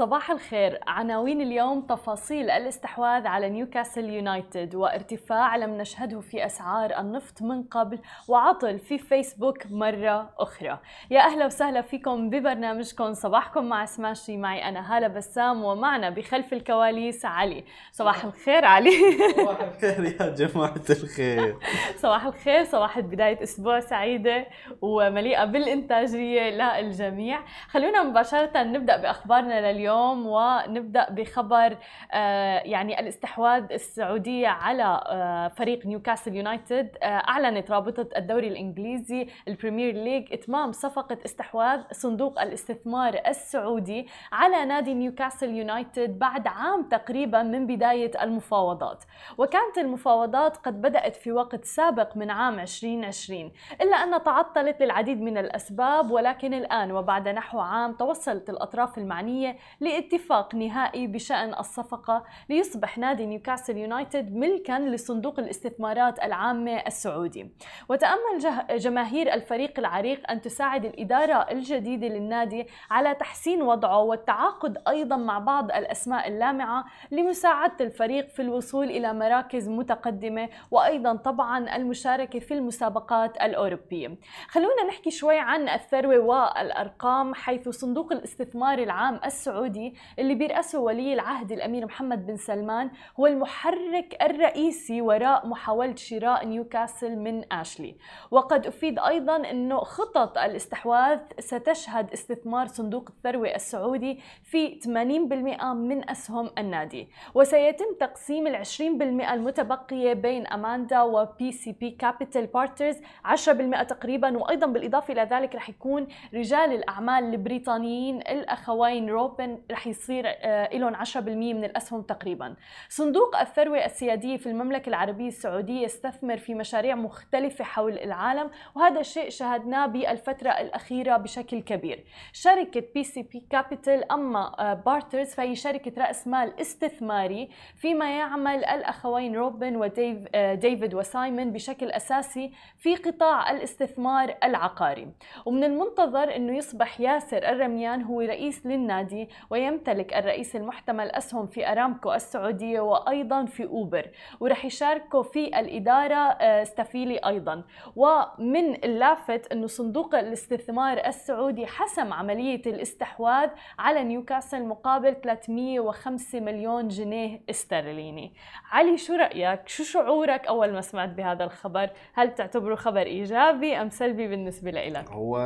صباح الخير. عناوين اليوم تفاصيل الاستحواذ على نيوكاسل يونايتد وارتفاع لم نشهده في أسعار النفط من قبل وعطل في فيسبوك مرة أخرى. يا أهلا وسهلا فيكم ببرنامجكم. صباحكم مع سماشي. معي أنا هالة بسام ومعنا بخلف الكواليس علي. صباح الخير علي. صباح الخير يا جماعة الخير. صباح الخير. صباح بداية أسبوع سعيدة ومليئة بالإنتاجية للجميع. خلونا مباشرة نبدأ بأخبارنا لليوم. ونبدأ بخبر آه، يعني الاستحواذ السعودية على آه، فريق نيوكاسل يونايتد آه، أعلنت رابطة الدوري الإنجليزي البريمير ليج إتمام صفقة استحواذ صندوق الاستثمار السعودي على نادي نيوكاسل يونايتد بعد عام تقريبا من بداية المفاوضات. وكانت المفاوضات قد بدأت في وقت سابق من عام 2020 إلا أن تعطلت للعديد من الأسباب ولكن الآن وبعد نحو عام توصلت الأطراف المعنية لاتفاق نهائي بشأن الصفقة ليصبح نادي نيوكاسل يونايتد ملكا لصندوق الاستثمارات العامة السعودي. وتأمل جماهير الفريق العريق أن تساعد الإدارة الجديدة للنادي على تحسين وضعه والتعاقد أيضا مع بعض الأسماء اللامعة لمساعدة الفريق في الوصول إلى مراكز متقدمة وأيضا طبعا المشاركة في المسابقات الأوروبية. خلونا نحكي شوي عن الثروة والأرقام حيث صندوق الاستثمار العام السعودي اللي بيرأسه ولي العهد الأمير محمد بن سلمان هو المحرك الرئيسي وراء محاولة شراء نيوكاسل من آشلي. وقد أفيد أيضا أنه خطط الاستحواذ ستشهد استثمار صندوق الثروة السعودي في 80% من أسهم النادي. وسيتم تقسيم ال 20% المتبقية بين أماندا وبي سي بي كابيتال بارترز 10% تقريبا وأيضا بالإضافة إلى ذلك رح يكون رجال الأعمال البريطانيين الأخوين روبن رح يصير آه، لهم 10% من الأسهم تقريبا. صندوق الثروة السيادية في المملكة العربية السعودية يستثمر في مشاريع مختلفة حول العالم وهذا الشيء شاهدناه بالفترة الأخيرة بشكل كبير. شركة بي سي بي كابيتال أما آه، بارترز فهي شركة رأس مال استثماري فيما يعمل الأخوين روبن وديفيد وسايمون بشكل أساسي في قطاع الاستثمار العقاري. ومن المنتظر أنه يصبح ياسر الرميان هو رئيس للنادي ويمتلك الرئيس المحتمل أسهم في أرامكو السعودية وأيضا في أوبر ورح يشاركوا في الإدارة آه، ستافيلي أيضا ومن اللافت أنه صندوق الاستثمار السعودي حسم عملية الاستحواذ على نيوكاسل مقابل 305 مليون جنيه استرليني علي شو رأيك؟ شو شعورك أول ما سمعت بهذا الخبر؟ هل تعتبره خبر إيجابي أم سلبي بالنسبة لك؟ هو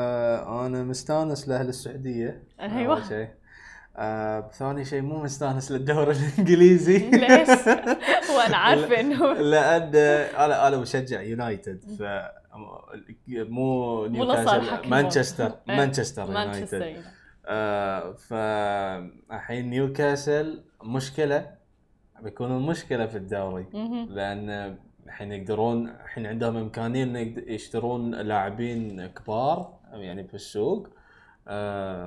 أنا مستانس لأهل السعودية أيوة. آه ثاني شيء مو مستانس للدوري الإنجليزي ليش؟ وأنا عارفة إنه لأن أنا أنا مشجع يونايتد ف مو نيوكاسل. مانشستر إيه. مانشستر يونايتد. آه فالحين نيوكاسل مشكلة بيكونون مشكلة في الدوري. لأن الحين يقدرون الحين عندهم إمكانية انه يقد- يشترون لاعبين كبار يعني في السوق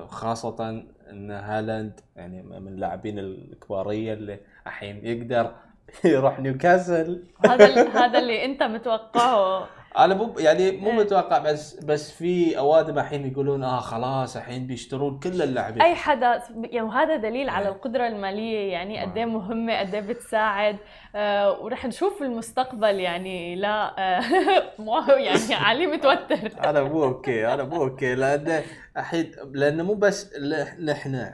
خاصة إن هالاند يعني من اللاعبين الكبارية اللي الحين يقدر يروح نيوكاسل هذا هذا اللي أنت متوقعه أنا مو يعني مو إيه. متوقع بس بس في أوادم الحين يقولون آه خلاص الحين بيشترون كل اللاعبين أي حدا يعني وهذا دليل على إيه. القدرة المالية يعني آه. قد إيه مهمة قد إيه بتساعد آه ورح نشوف المستقبل يعني لا آه مو يعني علي متوتر. أنا مو أوكي أنا مو أوكي لأن الحين لأنه مو بس نحن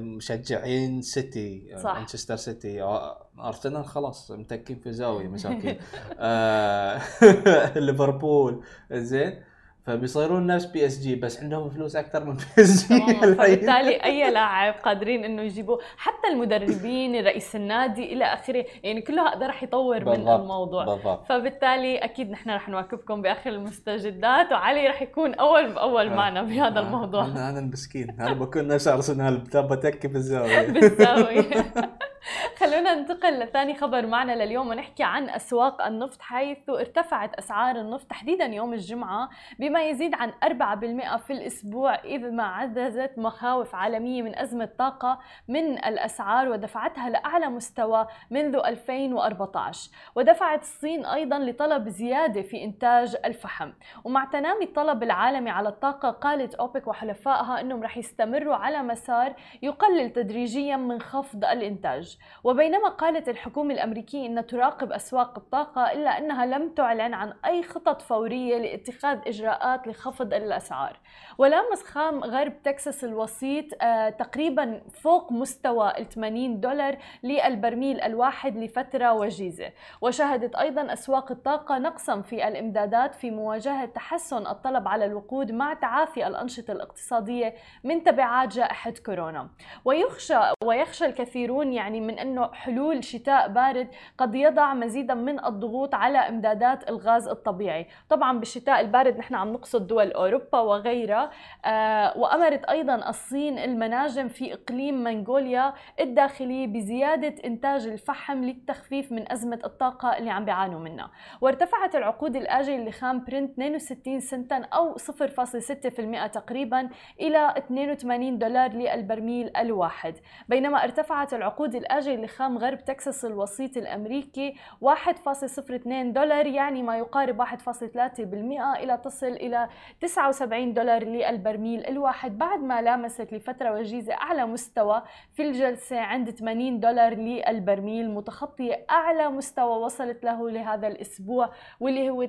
مشجعين سيتي. مانشستر سيتي آه، أرسنال خلاص متكين في زاوية مساكين. آه، ليفربول زين. فبيصيرون نفس بي اس جي بس عندهم فلوس أكثر من بي اس جي فبالتالي أي لاعب قادرين إنه يجيبوا حتى المدربين رئيس النادي إلى آخره. يعني كله هذا رح يطور من. الموضوع. بالضبط. فبالتالي أكيد نحن رح نواكبكم بآخر المستجدات وعلي رح يكون أول باول معنا بهذا آه، الموضوع. أنا أنا المسكين. أنا بكون نفس أرسنال. بتكي في الزاوية؟ بالزاوية. خلونا ننتقل لثاني خبر معنا لليوم ونحكي عن أسواق النفط حيث ارتفعت أسعار النفط تحديدا يوم الجمعة بما يزيد عن 4% في الأسبوع إذ ما عززت مخاوف عالمية من أزمة طاقة من الأسعار ودفعتها لأعلى مستوى منذ 2014 ودفعت الصين أيضا لطلب زيادة في إنتاج الفحم. ومع تنامي الطلب العالمي على الطاقة قالت أوبك وحلفائها أنهم رح يستمروا على مسار يقلل تدريجيا من خفض الإنتاج. وبينما قالت الحكومة الأمريكية أنها تراقب أسواق الطاقة إلا أنها لم تعلن عن أي خطط فورية لاتخاذ إجراءات لخفض الأسعار. ولامس خام غرب تكساس الوسيط آه تقريبا فوق مستوى ال 80 دولار للبرميل الواحد لفترة وجيزة. وشهدت أيضا أسواق الطاقة نقصا في الإمدادات في مواجهة تحسن الطلب على الوقود مع تعافي الأنشطة الاقتصادية من تبعات جائحة كورونا. ويخشى ويخشى الكثيرون يعني من أنه حلول شتاء بارد قد يضع مزيدا من الضغوط على إمدادات الغاز الطبيعي. طبعا بالشتاء البارد نحن عم نقصد دول أوروبا وغيرها. آه وأمرت أيضا الصين المناجم في إقليم منغوليا الداخلي بزيادة إنتاج الفحم للتخفيف من أزمة الطاقة اللي عم بيعانوا منها. وارتفعت العقود الآجلة لخام برنت 62 سنتا أو 0.6% تقريبا إلى 82 دولار للبرميل الواحد. بينما ارتفعت العقود الآجلة لخام غرب تكساس الوسيط الأمريكي 1.02 دولار يعني ما يقارب 1.3% إلى تصل إلى 79 دولار للبرميل الواحد. بعد ما لامست لفترة وجيزة أعلى مستوى في الجلسة عند 80 دولار للبرميل متخطية أعلى مستوى وصلت له لهذا الأسبوع واللي هو 79.78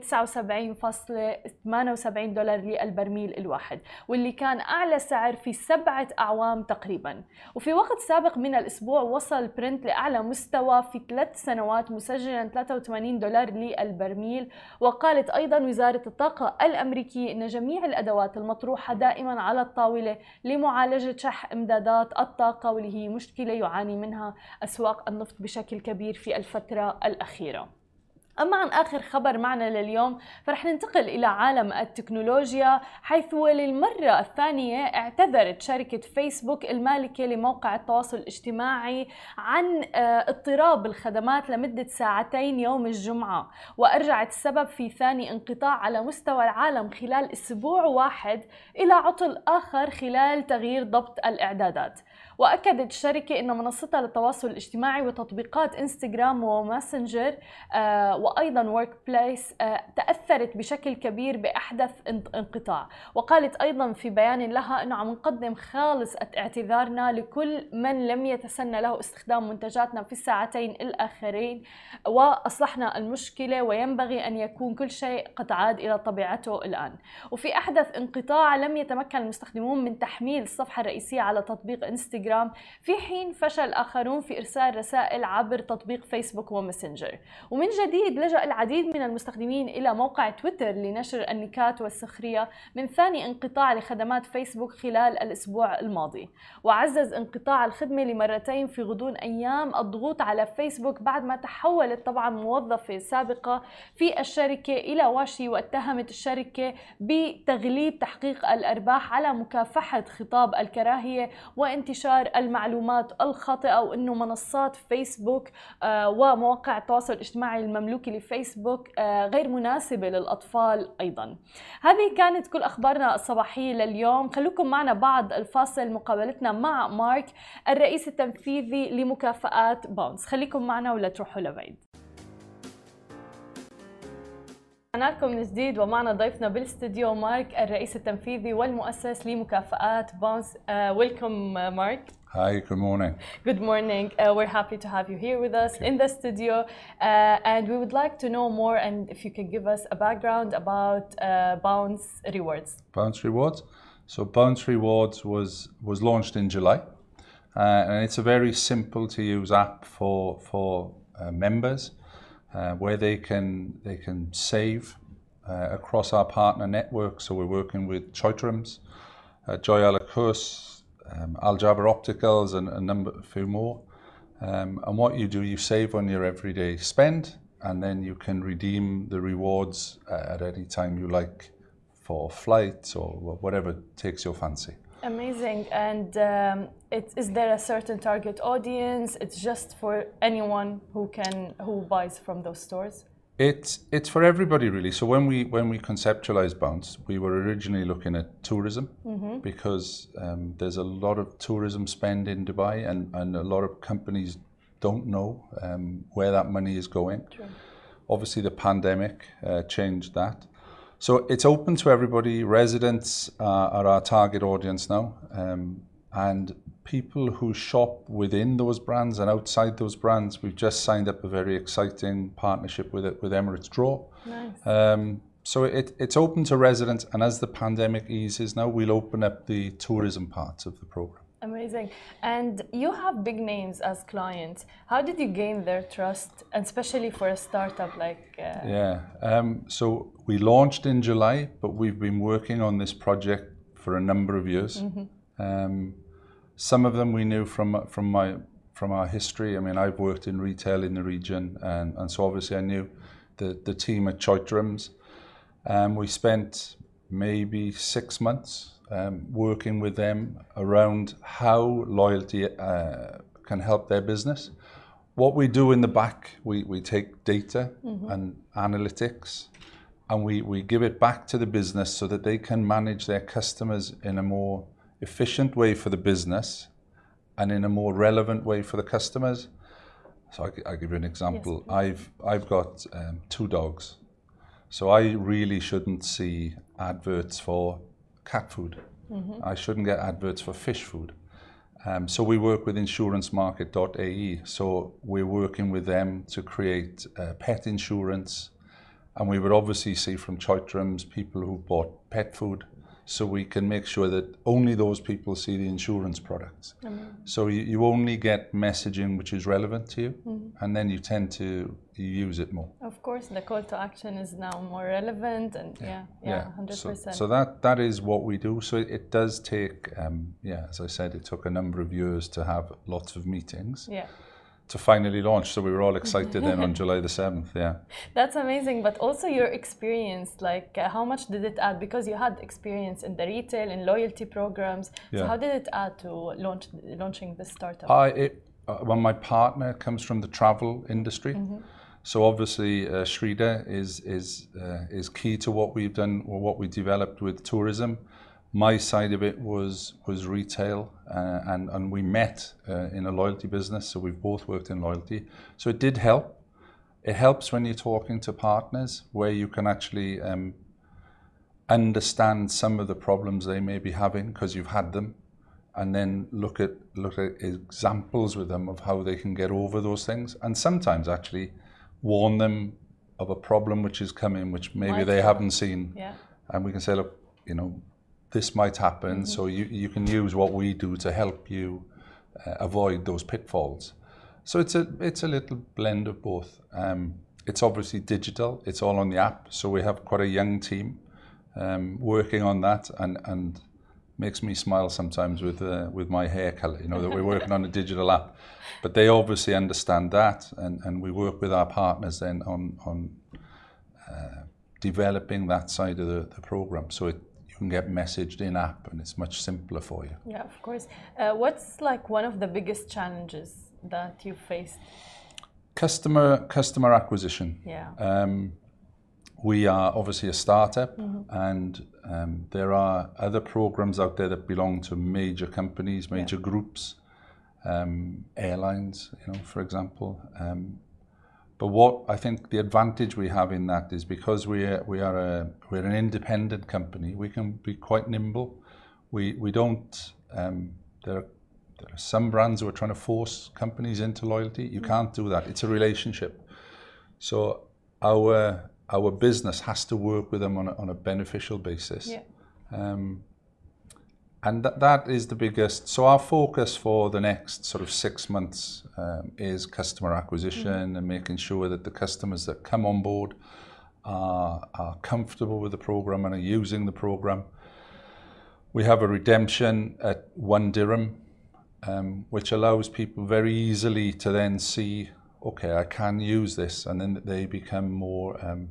دولار للبرميل الواحد واللي كان أعلى سعر في سبعة أعوام تقريبا. وفي وقت سابق من الأسبوع وصل برنت لأعلى مستوى في ثلاث سنوات مسجلا 83 دولار للبرميل. وقالت أيضا وزارة الطاقة الأمريكية أن جميع الأدوات المطروحة دائما على الطاولة لمعالجة شح إمدادات الطاقة واللي هي مشكلة يعاني منها أسواق النفط بشكل كبير في الفترة الأخيرة. أما عن آخر خبر معنا لليوم فرح ننتقل إلى عالم التكنولوجيا حيث وللمرة الثانية اعتذرت شركة فيسبوك المالكة لموقع التواصل الاجتماعي عن اضطراب الخدمات لمدة ساعتين يوم الجمعة. وأرجعت السبب في ثاني انقطاع على مستوى العالم خلال أسبوع واحد إلى عطل آخر خلال تغيير ضبط الإعدادات. وأكدت الشركة ان منصتها للتواصل الاجتماعي وتطبيقات إنستغرام وماسنجر آه وأيضا ورك بليس آه تأثرت بشكل كبير بأحدث انقطاع. وقالت أيضا في بيان لها إنه عم نقدم خالص اعتذارنا لكل من لم يتسنى له استخدام منتجاتنا في الساعتين الآخرين وأصلحنا المشكلة وينبغي أن يكون كل شيء قد عاد إلى طبيعته الآن. وفي أحدث انقطاع لم يتمكن المستخدمون من تحميل الصفحة الرئيسية على تطبيق إنستغرام انستغرام في حين فشل آخرون في إرسال رسائل عبر تطبيق فيسبوك وماسنجر ومن جديد لجأ العديد من المستخدمين إلى موقع تويتر لنشر النكات والسخرية من ثاني انقطاع لخدمات فيسبوك خلال الأسبوع الماضي. وعزز انقطاع الخدمة لمرتين في غضون أيام الضغوط على فيسبوك بعد ما تحولت طبعا موظفة سابقة في الشركة إلى واشي واتهمت الشركة بتغليب تحقيق الأرباح على مكافحة خطاب الكراهية وانتشار المعلومات الخاطئة وأنه منصات فيسبوك آه ومواقع التواصل الاجتماعي المملوكة لفيسبوك آه غير مناسبة للأطفال أيضا. هذه كانت كل أخبارنا الصباحية لليوم. خلوكم معنا بعد الفاصل مقابلتنا مع مارك الرئيس التنفيذي لمكافآت باونس خليكم معنا ولا تروحوا لبعيد. رجعنا لكم من جديد ومعنا ضيفنا بالاستديو مارك الرئيس التنفيذي والمؤسس لمكافآت باونس ويلكم مارك Hi, good morning. Good morning. Uh, we're happy to have you here with us in the studio. Uh, and we would like to know more and if you can give us a background about uh, Bounce Rewards. Bounce Rewards. So Bounce Rewards was was launched in July, uh, and it's a very simple to use app for for uh, members, uh, where they can they can save uh, across our partner network. So we're working with Choithrams, uh, Joyalukkas, um, Al Jaber Opticals, and a number a few more. Um, and what you do, you save on your everyday spend, and then you can redeem the rewards uh, at any time you like for flights or whatever takes your fancy. Amazing. And um, it, is there a certain target audience? It's just for anyone who can who buys from those stores. It's it's for everybody really. So when we when we conceptualized Bounce, we were originally looking at tourism because um, there's a lot of tourism spend in Dubai, and, and a lot of companies don't know um, where that money is going. Obviously, the pandemic uh, changed that. So it's open to everybody. Residents uh, are our target audience now, um, and people who shop within those brands and outside those brands. We've just signed up a very exciting partnership with it with Emirates Draw. Nice. Um, so it, it's open to residents, and as the pandemic eases now, we'll open up the tourism part of the program. Amazing. And you have big names as clients. How did you gain their trust, and especially for a startup like? Uh, Yeah. Um, so we launched in July, but we've been working on this project for a number of years. Um, some of them we knew from from my from our history. I mean, I've worked in retail in the region, and, and so obviously I knew the the team at Choithrams. Um, we spent maybe six months um, working with them around how loyalty uh, can help their business. What we do in the back, we, we take data and analytics and we, we give it back to the business so that they can manage their customers in a more efficient way for the business and in a more relevant way for the customers. So I, I'll give you an example. I've, I've got um, two dogs. So I really shouldn't see adverts for cat food. I shouldn't get adverts for fish food. Um, so we work with insurancemarket.ae. So we're working with them to create uh, pet insurance. And we would obviously see from Choithrams people who bought pet food. So we can make sure that only those people see the insurance products. So you, you only get messaging which is relevant to you, and then you tend to use it more. Of course, the call to action is now more relevant, and yeah, yeah, hundred So, percent. so that that is what we do. So it, it does take, um, yeah, as I said, it took a number of years to have lots of meetings Yeah, to finally launch. So we were all excited then on July the seventh. Yeah. that's amazing. But also your experience, like uh, how much did it add? Because you had experience in the retail and loyalty programs. So Yeah. how did it add to launch launching this startup? I it, uh, well, my partner comes from the travel industry, so obviously uh, Shrida is is uh, is key to what we've done or what we developed with tourism. My side of it was was retail, uh, and and we met uh, in a loyalty business, so we've both worked in loyalty. So it did help. It helps when you're talking to partners where you can actually um, understand some of the problems they may be having because you've had them and then look at look at examples with them of how they can get over those things and sometimes actually warn them of a problem which is coming which maybe they haven't seen yeah, and we can say look you know this might happen so you, you can use what we do to help you uh, avoid those pitfalls. So it's a it's a little blend of both. Um, it's obviously digital. It's all on the app. So we have quite a young team um, working on that and and makes me smile sometimes with uh, with my hair color. You know that we're working on a digital app. But they obviously understand that and and we work with our partners then on on uh, developing that side of the, the program. So it can get messaged in app and it's much simpler for you yeah, of course. Uh, what's like one of the biggest challenges that you faced? customer customer acquisition Yeah, Um, we are obviously a startup, and um, there are other programs out there that belong to major companies, major groups, um, airlines, you know, for example. Um, but what I think the advantage we have in that is because we are, we are a we're an independent company, we can be quite nimble. We we don't um, there. Are, there are some brands who are trying to force companies into loyalty. You can't do that. It's a relationship. So our our business has to work with them on a, on a beneficial basis. yeah, Um, and that, that is the biggest. So our focus for the next sort of six months um, is customer acquisition and making sure that the customers that come on board are, are comfortable with the program and are using the program. We have a redemption at one dirham, um, which allows people very easily to then see, okay, I can use this, and then they become more um,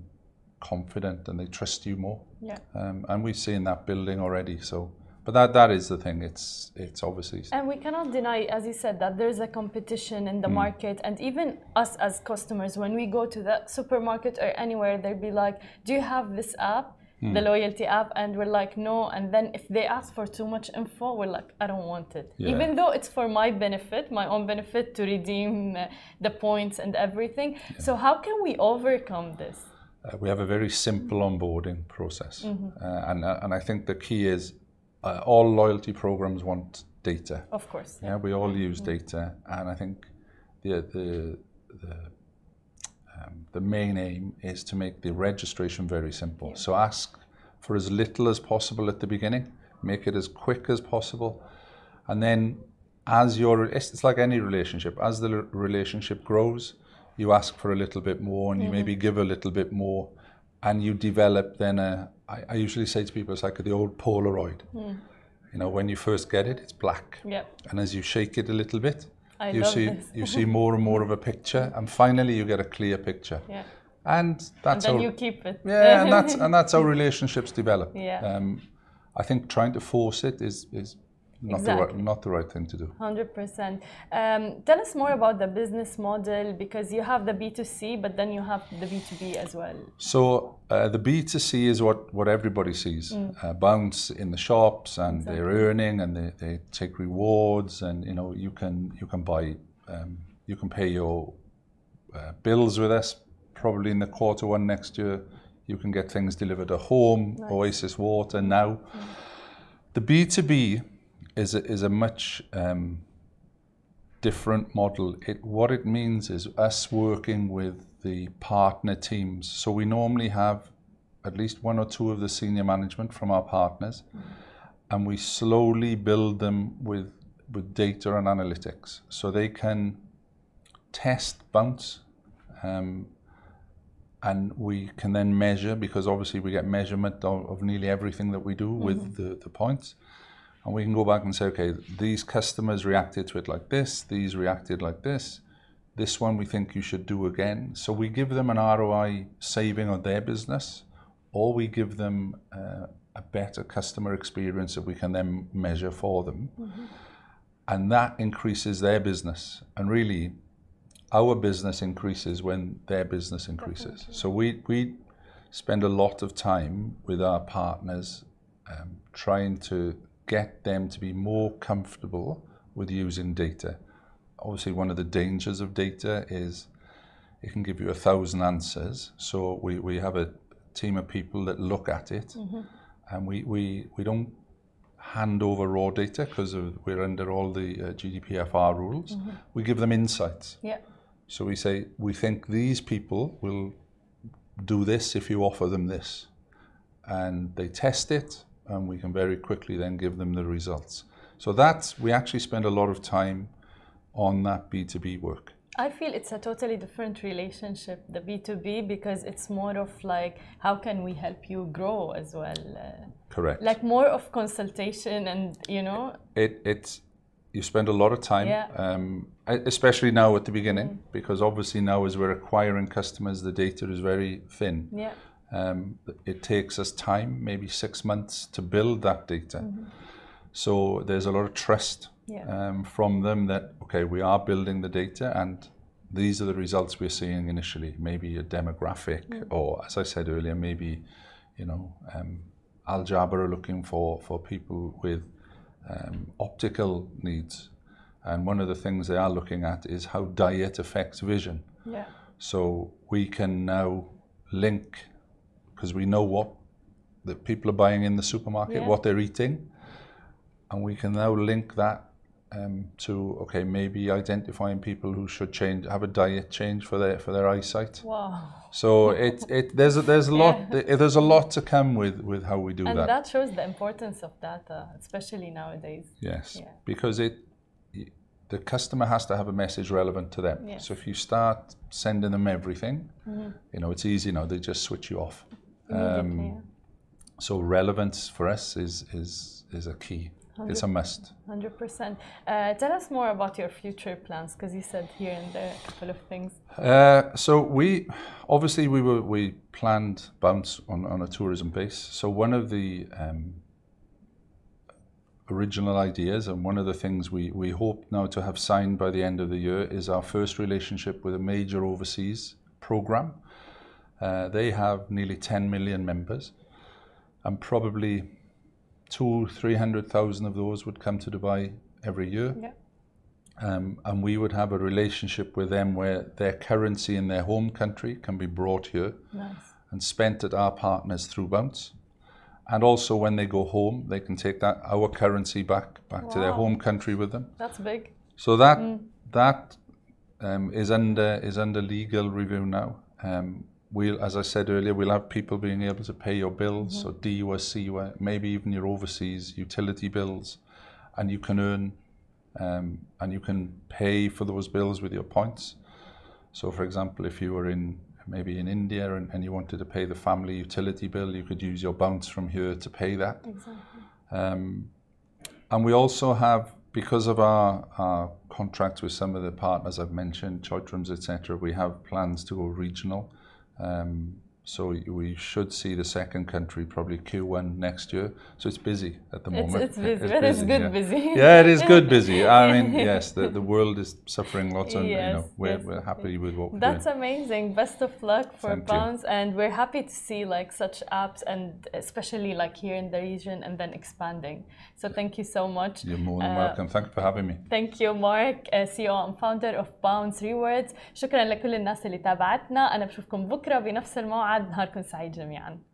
confident and they trust you more. yeah. Um, and we've seen that building already. So, but that that is the thing. It's it's obviously And we cannot deny, as you said, that there's a competition in the market. And even us as customers, when we go to the supermarket or anywhere, they'll be like, Do you have this app? The loyalty app, and we're like, no. And then if they ask for too much info, we're like, I don't want it. Yeah. Even though it's for my benefit, my own benefit to redeem uh, the points and everything. So, how can we overcome this? Uh, we have a very simple onboarding process, uh, and uh, and I think the key is uh, all loyalty programs want data. Of course. Yeah, we all use data, and I think the the the um, the main aim is to make the registration very simple. So ask for as little as possible at the beginning, make it as quick as possible, and then as your it's, it's like any relationship. As the relationship grows, you ask for a little bit more, and you maybe give a little bit more, and you develop then a. I, I usually say to people, it's like the old Polaroid. You know, when you first get it, it's black Yeah. and as you shake it a little bit, I you see you see more and more of a picture, and finally you get a clear picture. Yeah. And And that's then how you keep it. yeah, and that's and that's how relationships develop. Yeah. Um, I think trying to force it is is not the right not the right thing to do. Hundred percent. Um, tell us more about the business model because you have the B two C, but then you have the B two B as well. So uh, the B two C is what what everybody sees. Uh, bounce in the shops, and they're earning, and they, they take rewards, and you know you can you can buy um, you can pay your uh, bills with us. Probably in the quarter one next year, you can get things delivered at home. Oasis Water now. The B two B is a, is a much um, different model. It, what it means is us working with the partner teams. So we normally have at least one or two of the senior management from our partners, and we slowly build them with with data and analytics, so they can test bounce. Um, and we can then measure because obviously we get measurement of, of nearly everything that we do with the, the points and we can go back and say okay these customers reacted to it like this these reacted like this this one we think you should do again. So we give them an roi saving on their business or we give them uh, a better customer experience that we can then measure for them. And that increases their business. And really our business increases when their business increases. So we, we spend a lot of time with our partners um, trying to get them to be more comfortable with using data. Obviously, one of the dangers of data is it can give you a thousand answers. So we, we have a team of people that look at it and we, we, we don't hand over raw data because we're under all the uh, GDPR rules. We give them insights. Yeah. So we say, we think these people will do this if you offer them this. And they test it, and we can very quickly then give them the results. So that's, we actually spend a lot of time on that B2B work. I feel it's a totally different relationship, the B2B, because it's more of like, how can we help you grow as well? Correct. like more of consultation and, you know, it, it's, you spend a lot of time, Yeah. um, especially now at the beginning, because obviously now as we're acquiring customers, the data is very thin. yeah. Um, it takes us time, maybe six months, to build that data. So there's a lot of trust Yeah. um, from them that okay, we are building the data, and these are the results we're seeing initially. Maybe a demographic, or as I said earlier, maybe you know, um, Al Jaber are looking for for people with um, optical needs, and one of the things they are looking at is how diet affects vision. Yeah. So we can now link because we know what the people are buying in the supermarket, Yeah. what they're eating, and we can now link that um, to okay, maybe identifying people who should change, have a diet change for their for their eyesight. Wow. So it it there's a, there's a lot there's a lot to come with with how we do And that. that shows the importance of data, especially nowadays. Yes, Yeah. because it the customer has to have a message relevant to them. Yes. Mm-hmm. So if you start sending them everything, you know, it's easy now. They just switch you off. Yeah. So relevance for us is is is a key. It's a must. Hundred percent. Uh, tell us more about your future plans, because you said here and there a couple of things. Uh, so we obviously we were we planned bounce on, on a tourism base. So one of the um, original ideas, and one of the things we, we hope now to have signed by the end of the year is our first relationship with a major overseas program. Uh, they have nearly 10 million members, and probably two, 300,000 of those would come to Dubai every year. Yeah. Um, and we would have a relationship with them where their currency in their home country can be brought here Nice. and spent at our partners through Bounce. And also when they go home, they can take that our currency back back to their home country with them. That's big. So that that um, is under is under legal review now. Um, we'll, as I said earlier, we'll have people being able to pay your bills, so DEWA, SEWA, maybe even your overseas utility bills, and you can earn um, and you can pay for those bills with your points. So, for example, if you were in maybe in India and, and you wanted to pay the family utility bill, you could use your bounce from here to pay that. Exactly. Um, and we also have, because of our, our contracts with some of the partners I've mentioned, Choithrams, etc., we have plans to go regional. Um, so we should see the second country probably Q1 next year. So it's busy at the moment. It's, it's busy, it's but it's good busy. yeah, it is good busy. I mean, yes, the, the world is suffering lots and you know, we're, we're happy with what we're That's amazing. Best of luck for Thank You. And we're happy to see like such apps and especially like here in the region and then expanding. So thank you so much. You're more than uh, welcome. Thank you for having me. Thank you, Mark, uh, CEO and founder of Bounce Rewards. شكرا لكل الناس اللي تابعتنا. أنا بشوفكم بكرة بنفس الموعد نهاركم سعيد جميعا.